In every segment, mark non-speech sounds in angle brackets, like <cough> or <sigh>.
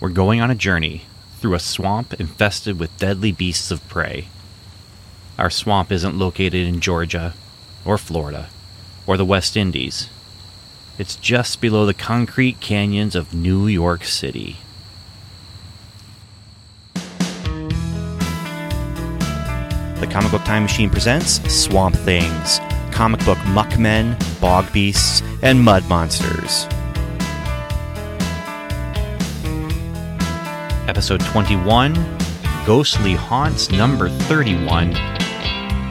We're going on a journey through a swamp infested with deadly beasts of prey. Our swamp isn't located in Georgia, or Florida, or the West Indies. It's just below the concrete canyons of New York City. The Comic Book Time Machine presents Swamp Things, comic book muckmen, bog beasts, and mud monsters. Episode 21 Ghostly Haunts number 31,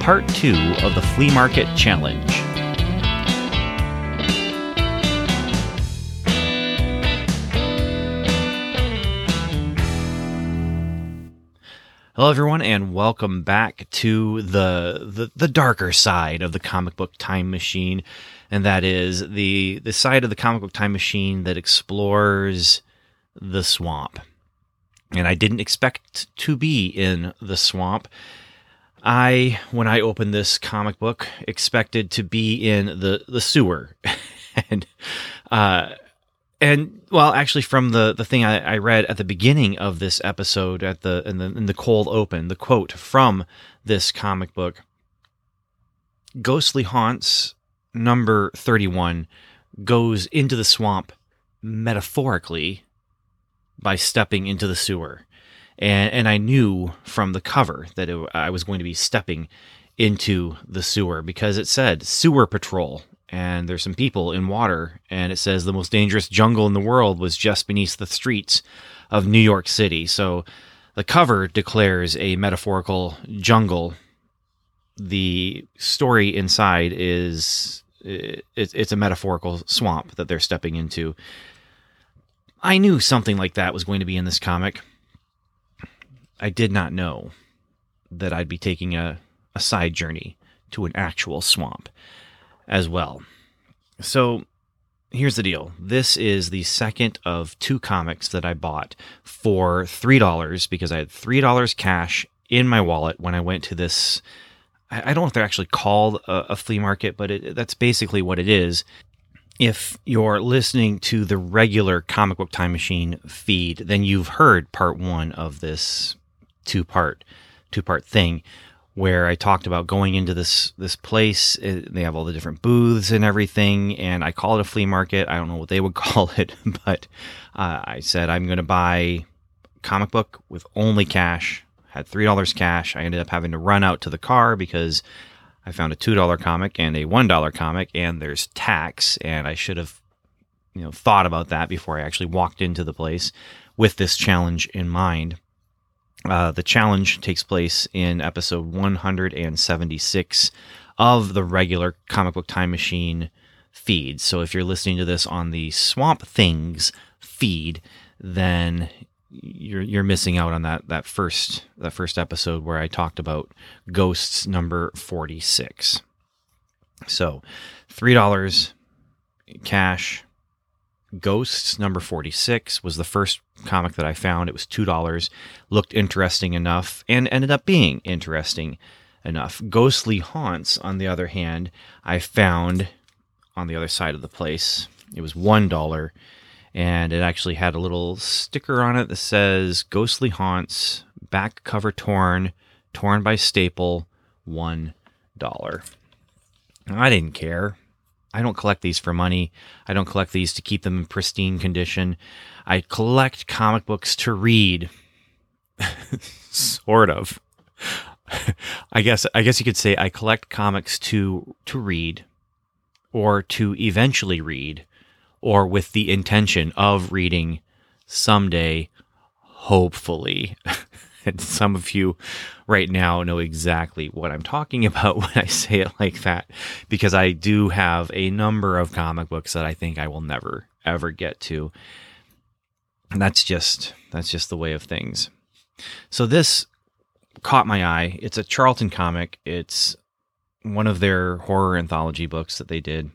Part 2 of the Flea Market Challenge. Hello, everyone, and welcome back to the, the the darker side of the comic book time machine, and that is the the side of the comic book time machine that explores the swamp. And I didn't expect to be in the swamp. I, when I opened this comic book, expected to be in the the sewer, <laughs> and uh, and well, actually, from the the thing I, I, read at the beginning of this episode, at the in the in the cold open, the quote from this comic book, "Ghostly haunts number thirty one goes into the swamp metaphorically by stepping into the sewer." And, and I knew from the cover that it, I was going to be stepping into the sewer because it said sewer patrol and there's some people in water and it says the most dangerous jungle in the world was just beneath the streets of New York City. So the cover declares a metaphorical jungle. The story inside is it's a metaphorical swamp that they're stepping into. I knew something like that was going to be in this comic. I did not know that I'd be taking a, a side journey to an actual swamp as well. So here's the deal this is the second of two comics that I bought for $3 because I had $3 cash in my wallet when I went to this. I don't know if they're actually called a, a flea market, but it, that's basically what it is. If you're listening to the regular Comic Book Time Machine feed, then you've heard part one of this two part two part thing where I talked about going into this this place. It, they have all the different booths and everything, and I call it a flea market. I don't know what they would <laughs> call it, but uh, I said I'm going to buy comic book with only cash. Had three dollars cash. I ended up having to run out to the car because I found a two dollar comic and a one dollar comic, and there's tax, and I should have you know thought about that before I actually walked into the place with this challenge in mind. Uh, the challenge takes place in episode 176 of the regular comic book time machine feed. So if you're listening to this on the Swamp Things feed, then you're you're missing out on that that first that first episode where I talked about ghosts number 46. So, $3 cash Ghosts number 46 was the first comic that I found. It was $2. Looked interesting enough and ended up being interesting enough. Ghostly Haunts, on the other hand, I found on the other side of the place. It was $1 and it actually had a little sticker on it that says Ghostly Haunts, back cover torn, torn by staple, $1. I didn't care. I don't collect these for money. I don't collect these to keep them in pristine condition. I collect comic books to read. <laughs> sort of. <laughs> I guess I guess you could say I collect comics to to read or to eventually read or with the intention of reading someday hopefully. <laughs> and some of you right now know exactly what I'm talking <laughs> about when I say it like that, because I do have a number of comic books that I think I will never ever get to. And that's just that's just the way of things. So this caught my eye. It's a Charlton comic. It's one of their horror anthology books that they did,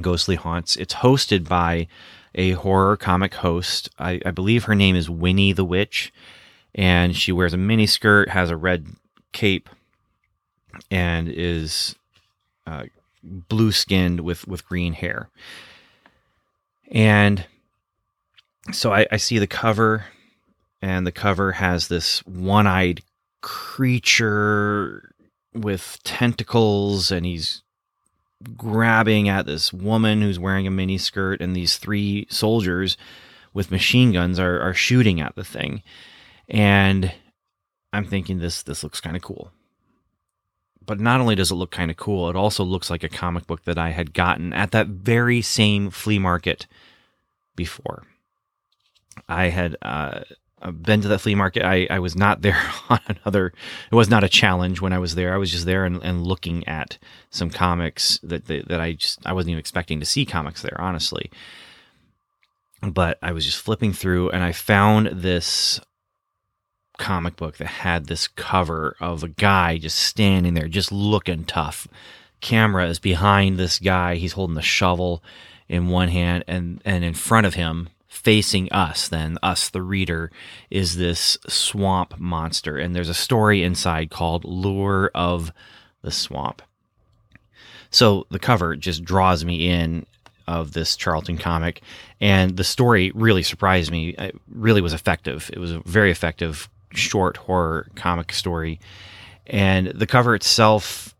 Ghostly Haunts. It's hosted by a horror comic host. I, I believe her name is Winnie the Witch and she wears a mini skirt, has a red cape, and is uh, blue skinned with with green hair. And so I, I see the cover, and the cover has this one eyed creature with tentacles, and he's grabbing at this woman who's wearing a mini skirt, and these three soldiers with machine guns are, are shooting at the thing. And I'm thinking this this looks kind of cool. But not only does it look kind of cool, it also looks like a comic book that I had gotten at that very same flea market before. I had uh, been to that flea market. I, I was not there <laughs> on another. It was not a challenge when I was there. I was just there and, and looking at some comics that, that that I just I wasn't even expecting to see comics there, honestly. But I was just flipping through and I found this comic book that had this cover of a guy just standing there, just looking tough. Camera is behind this guy. He's holding the shovel in one hand, and and in front of him, facing us, then us, the reader, is this swamp monster. And there's a story inside called Lure of the Swamp. So the cover just draws me in of this Charlton comic, and the story really surprised me. It really was effective. It was a very effective short horror comic story, and the cover itself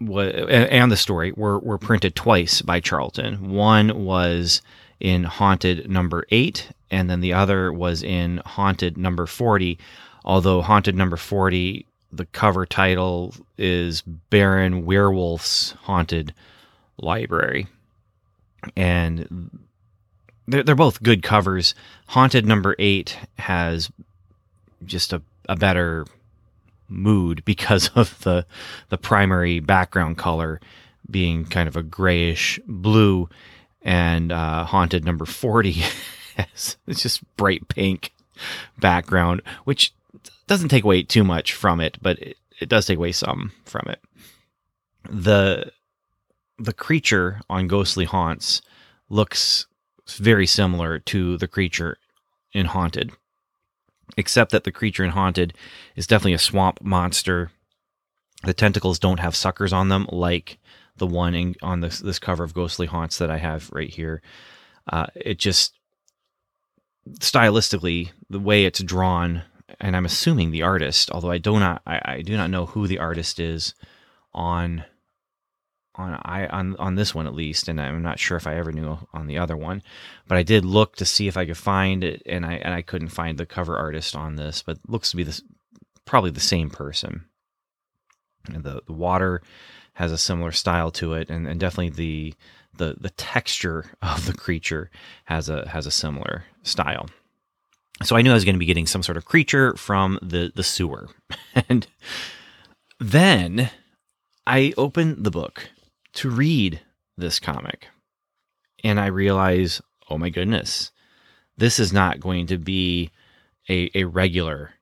and the story were were printed twice by Charlton. One was in Haunted number eight, and then the other was in Haunted number forty. Although Haunted number forty, the cover title is Baron Werewolf's Haunted Library, and they're, they're both good covers. Haunted number eight has just a, a better mood because <laughs> of the the primary background color being kind of a grayish blue and uh, haunted number 40 <laughs> has it's just bright pink background which doesn't take away too much from it but it, it does take away some from it the the creature on ghostly haunts looks very similar to the creature in haunted except that the creature in Haunted is definitely a swamp monster. The tentacles don't have suckers on them like the one in, on this this cover of Ghostly Haunts that I have right here. Uh, it just stylistically the way it's drawn, and I'm assuming the artist, although I do not I, I do not know who the artist is on on I on on this one at least, and I'm not sure if I ever knew on the other one, but I did look to see if I could find it, and I and I couldn't find the cover artist on this, but looks to be this probably the same person. And the the water has a similar style to it, and, and definitely the the the texture <laughs> of the creature has a has a similar style. So I knew I was going to be getting some sort of creature from the the sewer, <laughs> and then I open the book to read this comic. And I realize, oh my goodness, this is not going to be a, a regular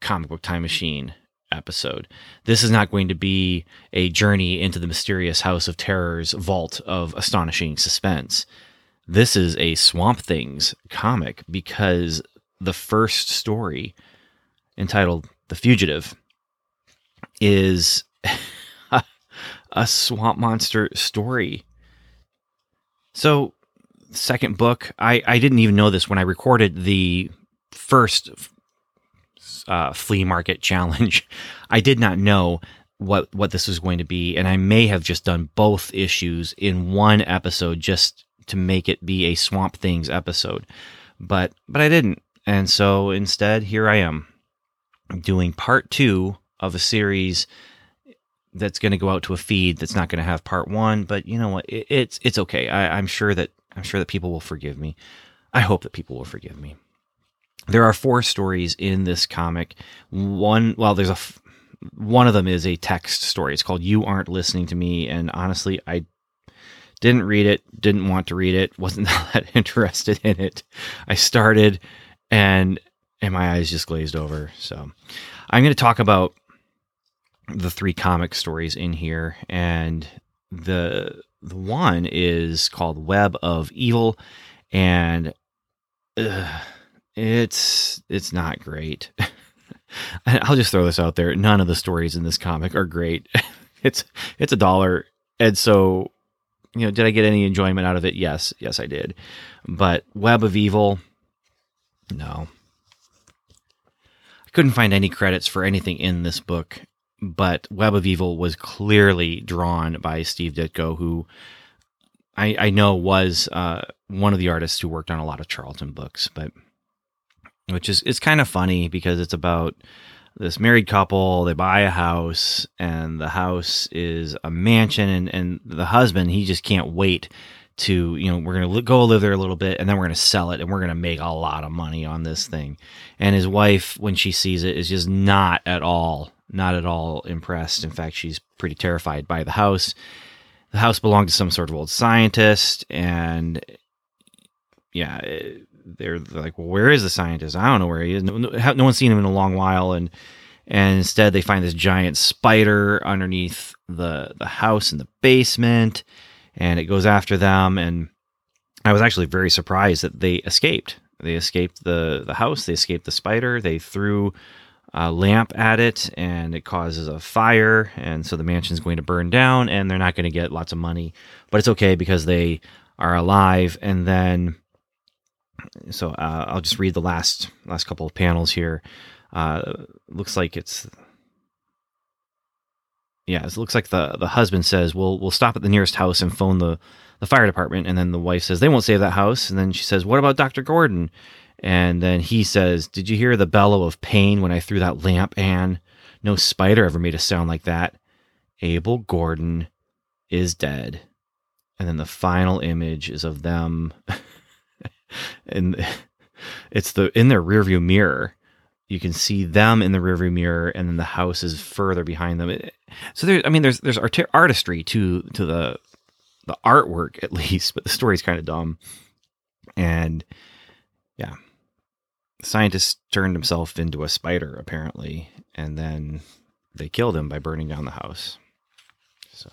comic book time machine episode. This is not going to be a journey into the mysterious House of Terror's vault of astonishing suspense. This is a Swamp Things comic because the first story, entitled The Fugitive, is <laughs> a swamp monster story. So, second book, I, I didn't even know this when I recorded the first uh, flea market <laughs> challenge. I did not know what what this was going to be, and I may have just done both issues in one episode just to make it be a Swamp Things episode, but but I didn't, and so instead here I am doing part two of a series that's going to go out to a feed that's not going to have part one. But you know what? It, it's it's okay. I, I'm sure that I'm sure that people will forgive me. I hope that people will forgive me. There are four stories in this comic. One, well, there's a one of them is a text story. It's called "You Aren't Listening to Me," and honestly, I didn't read it. Didn't want to read it. <laughs> Wasn't <laughs> that interested in it. I started, and and my eyes just glazed over. So, I'm going to talk about the three comic stories in here, and the the one is called Web of Evil, and it's it's not great. <laughs> I'll just throw this out there: none of the stories in this comic are great. <laughs> it's it's a dollar, and so you know, did I get any enjoyment out of it? Yes, yes, I did. But Web of Evil, no. I couldn't find any credits for anything in this book, but Web of Evil was clearly drawn by Steve Ditko, who I, I know was uh, one of the artists who worked on a lot of Charlton books, but which is it's kind of funny because it's about this married couple they buy a house and the house is a mansion and, and the husband he just can't wait to you know we're to go live there a little bit and then we're to sell it and we're to make a lot of money on this thing. And his wife when she sees it is just not at all not at all impressed. In fact she's pretty terrified by the house. The house belonged to some sort of old scientist and yeah they're, like, well, where is the scientist? I don't know where he is. No, no, no, one's seen him in a long while, and and instead they find this giant spider underneath the the house in the basement, and it goes after them. And I was actually very surprised that they escaped. They escaped the the house. They escaped the spider. They threw a lamp at it, and it causes a fire, and so the mansion's going to burn down, and they're not going to get lots of money, but it's okay because they are alive. And then so uh, I'll just read the last last couple of panels here. Uh, looks like it's yeah, it looks like the the husband says, "We'll we'll stop at the nearest house and phone the the fire department." And then the wife says, "They won't save that house." And then she says, "What about Doctor Gordon?" And then he says, "Did you hear the bellow of pain when I threw that lamp, Anne? No spider ever made a sound like that. Abel Gordon is dead." And then the final image is of them <laughs> and it's the in their rearview mirror. You can see them in the rearview mirror, and then the house is further behind them. So there's, I mean, there's there's art- artistry to to the the artwork at <laughs> least, but the story's kind of dumb. And yeah, the scientist turned himself into a spider apparently, and then they killed him by burning down the house. So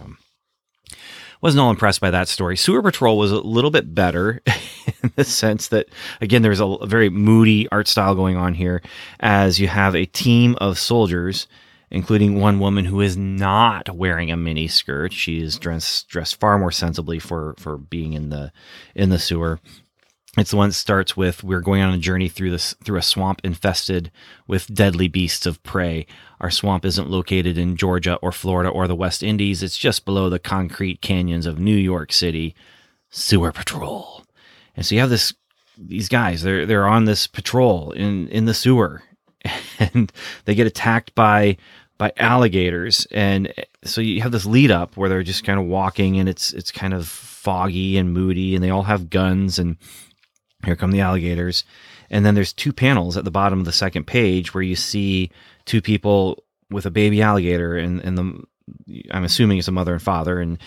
wasn't all impressed by that story. Sewer Patrol was a little bit better <laughs> in the sense that, again, there's a, a very moody art style going on here as you have a team of soldiers including one woman who is not wearing a mini skirt. She is dressed dressed far more sensibly for for being in the in the sewer. It's the one that starts with we're going on a journey through this through a swamp infested with deadly beasts of prey. Our swamp isn't located in Georgia or Florida or the West Indies. It's just below the concrete canyons of New York City. Sewer patrol. And so you have this these guys, they're they're on this patrol in in the sewer <laughs> and they get attacked by by alligators and eh, so you have this lead up where they're just kind of walking and it's it's kind of foggy and moody and they all have guns and here come the alligators. And then there's two panels at the bottom of the second page where you see two people with a baby alligator and, and the I'm assuming it's a mother and father and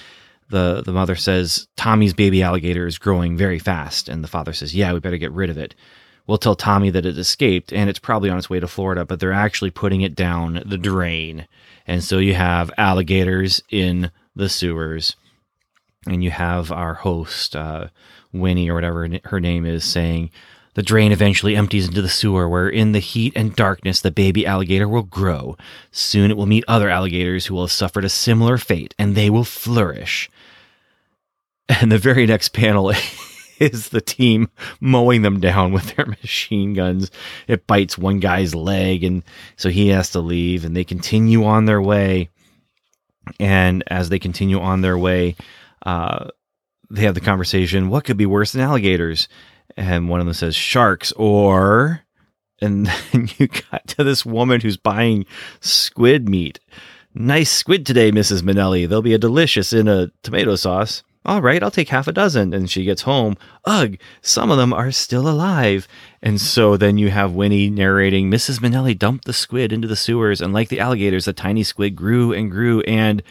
the the mother says Tommy's baby alligator is growing very fast and the father says yeah we better get rid of it. We'll tell Tommy that it escaped and it's probably on its way to Florida but they're actually putting it down the drain. And so you have alligators in the sewers and you have our host uh, Winnie or whatever her name is saying, the drain eventually empties into the sewer where in the heat and darkness the baby alligator will grow. Soon it will meet other alligators who will have suffered a similar fate and they will flourish. And the very next panel <laughs> is the team mowing them down with their <laughs> machine guns. It bites one guy's leg and so he has to leave and they continue on their way. And as they continue on their way, uh, they have the conversation, what could be worse than alligators? And one of them says sharks or and <laughs> then you got to this woman who's buying squid meat. Nice squid today, Mrs. Manelli. They'll be a delicious in a tomato sauce. All right, I'll take half a dozen. And she gets home. Ugh, some of them are still alive. And so then you have Winnie narrating Mrs. Manelli dumped the squid into the sewers, and like the alligators, the tiny squid grew and grew and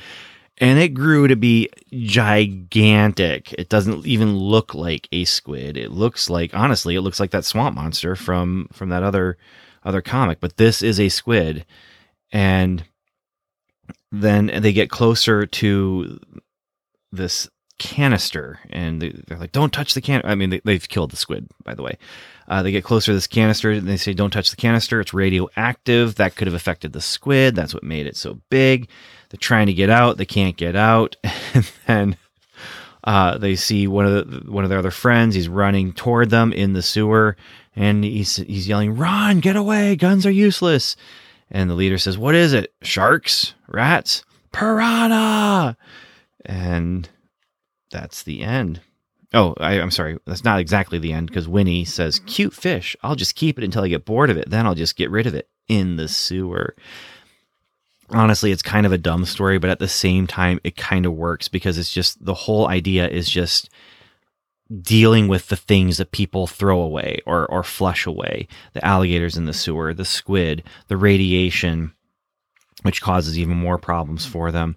and it grew to be gigantic. It doesn't even look like a squid. It looks like honestly, it looks like that swamp monster from from that other other comic, but this is a squid. And then they get closer to this canister and they're like don't touch the can i mean they, have killed the squid by the way uh, they get closer to this canister and they say don't touch the canister it's radioactive that could have affected the squid that's what made it so big they're trying to get out. They can't get out. <laughs> And then Uh, they see one of the, one of their other friends. He's running toward them in the sewer, and he's he's yelling, "Run! Get away! Guns are useless!" And the leader says, "What is it? Sharks? Rats? Piranha!" And that's the end. Oh, I, am sorry. That's not exactly the end because Winnie says, mm-hmm. "Cute fish. I'll just keep it until I get bored of it. Then I'll just get rid of it in the sewer." honestly it's kind of a dumb story but at the same time it kind of works because it's just the whole idea is just dealing with the things that people throw away or or flush away the alligators in the sewer the squid the radiation which causes even more problems mm-hmm. for them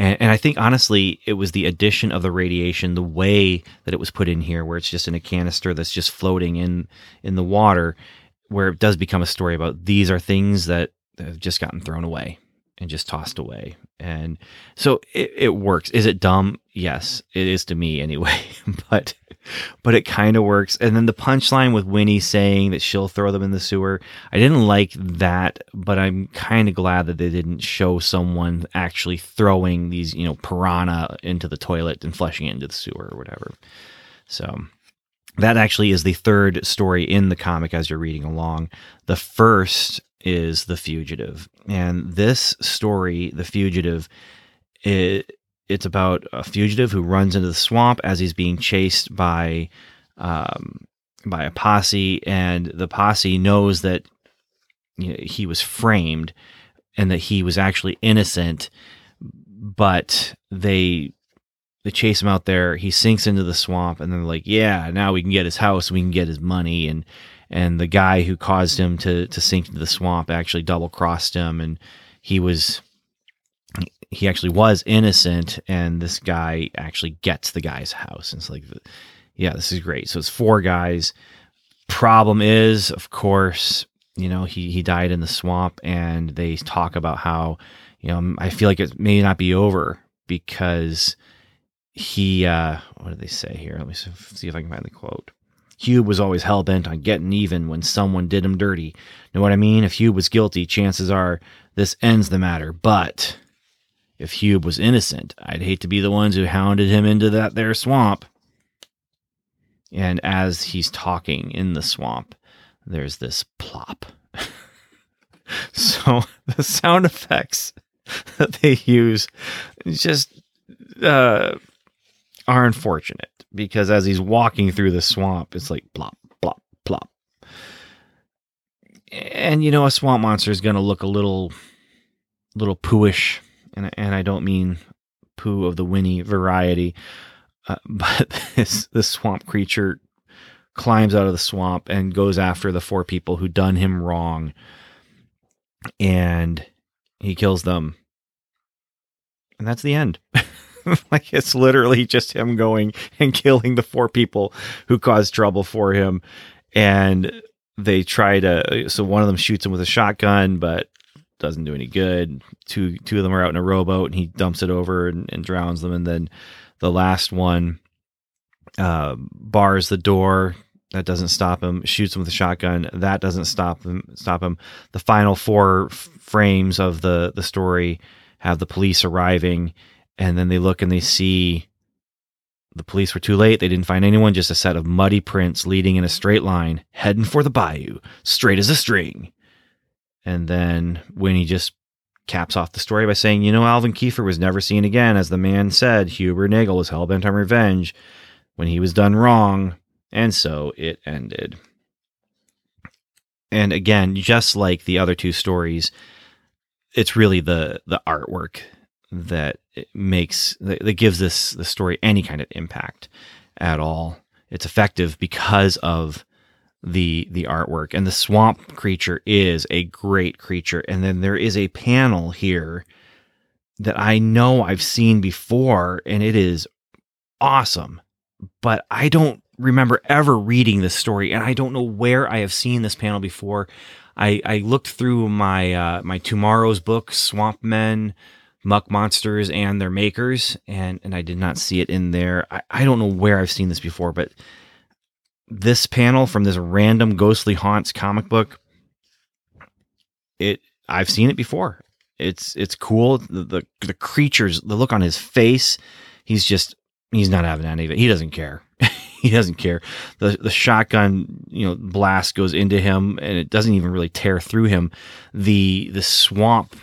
and, and i think honestly it was the addition of the radiation the way that it was put in here where it's just in a canister that's just floating in in the water where it does become a story about these are things that have just gotten thrown away and just tossed away. And so it, it works. Is it dumb? Yes, it is to me anyway. <laughs> but but it kind of works. And then the punchline with Winnie saying that she'll throw them in the sewer. I didn't like that, but I'm kind of glad that they didn't show someone actually throwing these, you know, piranha into the toilet and flushing it into the sewer or whatever. So that actually is the third story in the comic as you're reading along. The first is The Fugitive. And this story, The Fugitive, it, it's about a fugitive who runs into the swamp as he's being chased by um, by a posse, and the posse knows that you know, he was framed and that he was actually innocent, but they they chase him out there. He sinks into the swamp, and they're like, "Yeah, now we can get his house, we can get his money." And and the guy who caused him to to sink into the swamp actually double crossed him, and he was he actually was innocent, and this guy actually gets the guy's house. And it's like, yeah, this is great. So it's four guys. Problem is, of course, you know he he died in the swamp, and they talk about how you know I feel like it may not be over because he uh what did they say here let me see if i can find the quote hugh was always hell-bent on getting even when someone did him dirty know what i mean if hugh was guilty chances are this ends the matter but if hugh was innocent i'd hate to be the ones who hounded him into that there swamp. And as he's talking in the swamp there's this plop. <laughs> So <laughs> the sound effects <laughs> that they use just uh are unfortunate because as he's walking through the swamp, it's like plop, plop, plop. And you know, a swamp monster is going to look a little, little pooish, and and I don't mean poo of the Winnie variety, uh, <laughs> but this this swamp creature climbs out of the swamp and goes after the four people who done him wrong, and he kills them, and that's the end. <laughs> like it's literally just him going and killing the four people who caused trouble for him. And they try to so one of them shoots him with a shotgun but doesn't do any good. Two two of them are out in a rowboat and he dumps it over and, and drowns them. And then the last one uh, bars the door. That doesn't stop him. Shoots him with a shotgun. That doesn't stop him stop him. The final four f- frames of the the story have the police arriving. And then they look and they see the police were too late. They didn't find anyone, just a set of muddy prints leading in a straight line, heading for the bayou, straight as a string. And then Winnie just caps off the story by saying, You know, Alvin Kiefer was never seen again. As the man said, Huber Nagel was hell bent on revenge when he was done wrong. And so it ended. And again, just like the other two stories, it's really the the artwork that makes that gives this the story any kind of impact at all. It's effective because of the the artwork. And the swamp creature is a great creature. And then there is a panel here that I know I've seen before and it is awesome. But I don't remember ever reading this story and I don't know where I have seen this panel before. I I looked through my uh my TwoMorrows book Swamp Men muck monsters and their makers and and i did not see it in there. I, I don't know where i've seen this before but this panel from this random ghostly haunts comic book it i've seen it before it's it's cool the, the the creatures the look on his face he's just he's not having any of it. He doesn't care. <laughs> he doesn't care. The the shotgun, you know, blast goes into him and it doesn't even really tear through him. The the swamp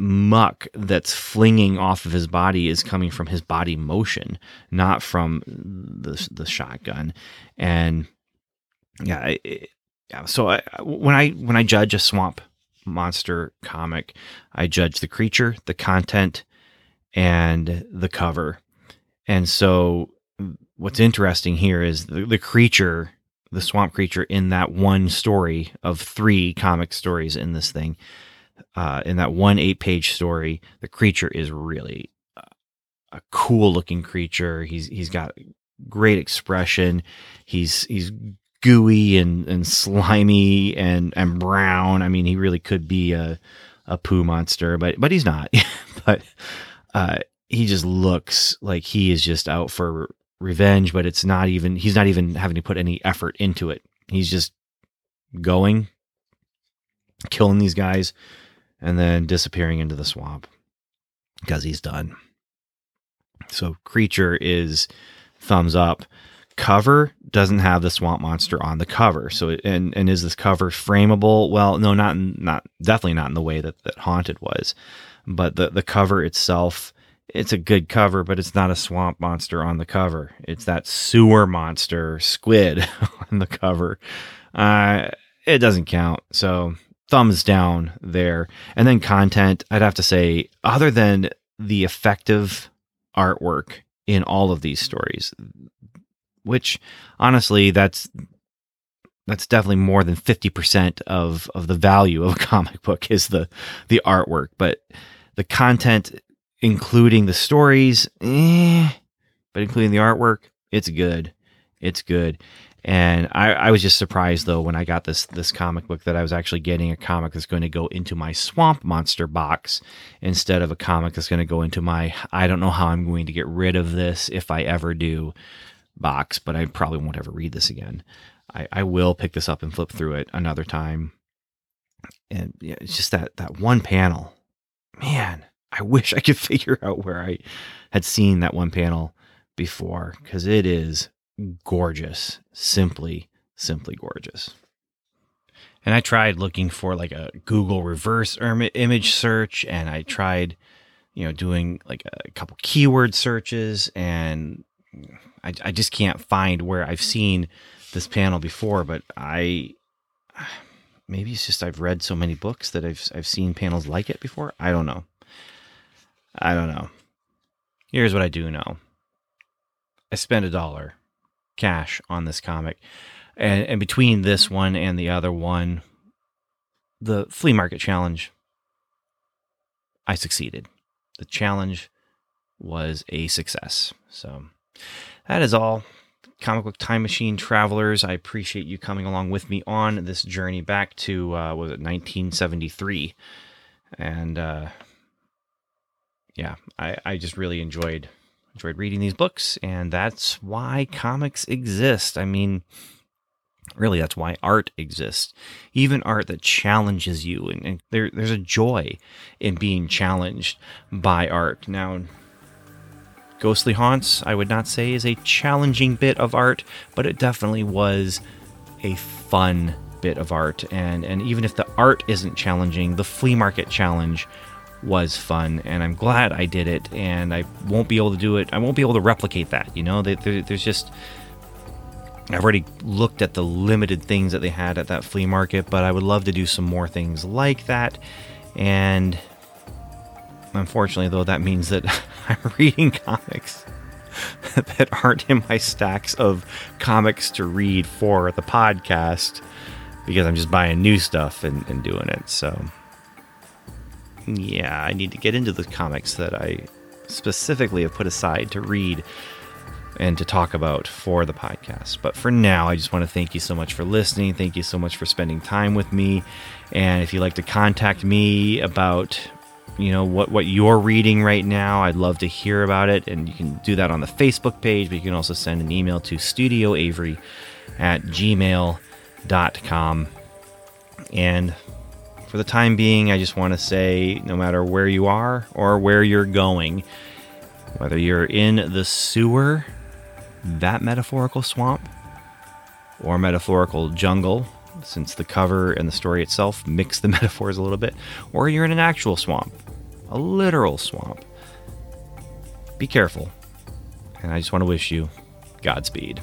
muck that's flinging off of his body is coming from his body motion, not from the the shotgun. And yeah, it, yeah. So I, when I when I judge a swamp monster comic, I judge the creature, the content, and the cover. And so what's interesting here is the, the creature, the swamp creature in that one story of three comic stories in this thing, uh, in that one eight page story, the creature is really a cool looking creature. He's he's got great expression. He's he's gooey and, and slimy and, and brown. I mean, he really could be a a poo monster, but but he's not. <laughs> but uh, he just looks like he is just out for revenge, but it's not even, he's not even having to put any effort into it. He's just going, killing these guys, and then disappearing into the swamp because he's done. So, creature is thumbs up. Cover doesn't have the swamp monster on the cover. So, and and is this cover frameable? Well, no, not not definitely not in the way that that haunted was, but the the cover itself it's a good cover, but it's not a swamp monster on the cover. It's that sewer monster squid <laughs> on the cover. Uh, it doesn't count. So thumbs down there. And then content, I'd have to say, other than the effective artwork in all of these stories, which honestly, that's that's definitely more than 50% of, of the value of a <laughs> comic book is the the artwork. But the content including the stories, eh, but including the artwork, it's good. It's good. And I, I was just surprised though when I got this this comic book that I was actually getting a comic that's going to go into my Swamp Monster box instead of a comic that's going to go into my I don't know how I'm going to get rid of this if I ever do box, but I probably won't ever read this again. I, I will pick this up and flip through it another time. And yeah, it's just that that one panel. Man, I wish I could <laughs> figure out where I had seen that one panel before because it is gorgeous. Simply, simply gorgeous. And I tried looking for like a Google reverse erm-, image search and I tried, you know, doing like a couple keyword searches and I, I just can't find where I've seen this panel before, but I <sighs> maybe it's just I've read so many books that I've I've seen panels like it before. I don't know. I don't know. Here's what I do know. I spent a dollar cash on this comic. And, and between this one and the other one, the flea market challenge, I succeeded. The challenge was a success. So that is all. Comic Book Time Machine travelers, I appreciate you coming along with me on this journey back to, uh, was it 1973? And, uh, yeah, I, I just really enjoyed enjoyed reading these books, and that's why comics exist. I mean, really, that's why art exists. Even art that challenges you, and, and there, there's a joy in being challenged by art. Now, Ghostly Haunts, I would not say is a challenging bit of art, but it definitely was a fun bit of art. And and even if the art isn't challenging, the flea market challenge was fun and I'm glad I did it and I won't be able to do it. I won't be able to replicate that you know? There's just I've already looked at the limited things that they had at that flea market but I would love to do some more things like that and unfortunately though that means that <laughs> I'm reading comics <laughs> that aren't in my stacks of comics to read for the podcast because I'm just buying new stuff and, and doing it so yeah, I need to get into the comics that I specifically have put aside to read and to talk about for the podcast. But for now, I just want to thank you so much for listening. Thank you so much for spending time with me. And if you'd like to contact me about you know what what you're reading right now i'd love to hear about it and you can do that on the facebook page but you can also send an email to studioavery at gmail.com and for the time being, I just want to say no matter where you are or where you're going, Whether you're in the sewer, that metaphorical swamp, or metaphorical jungle, since the cover and the story itself mix the <laughs> metaphors a little bit, or you're in an actual swamp, a literal swamp. Be careful. And I just want to wish you Godspeed.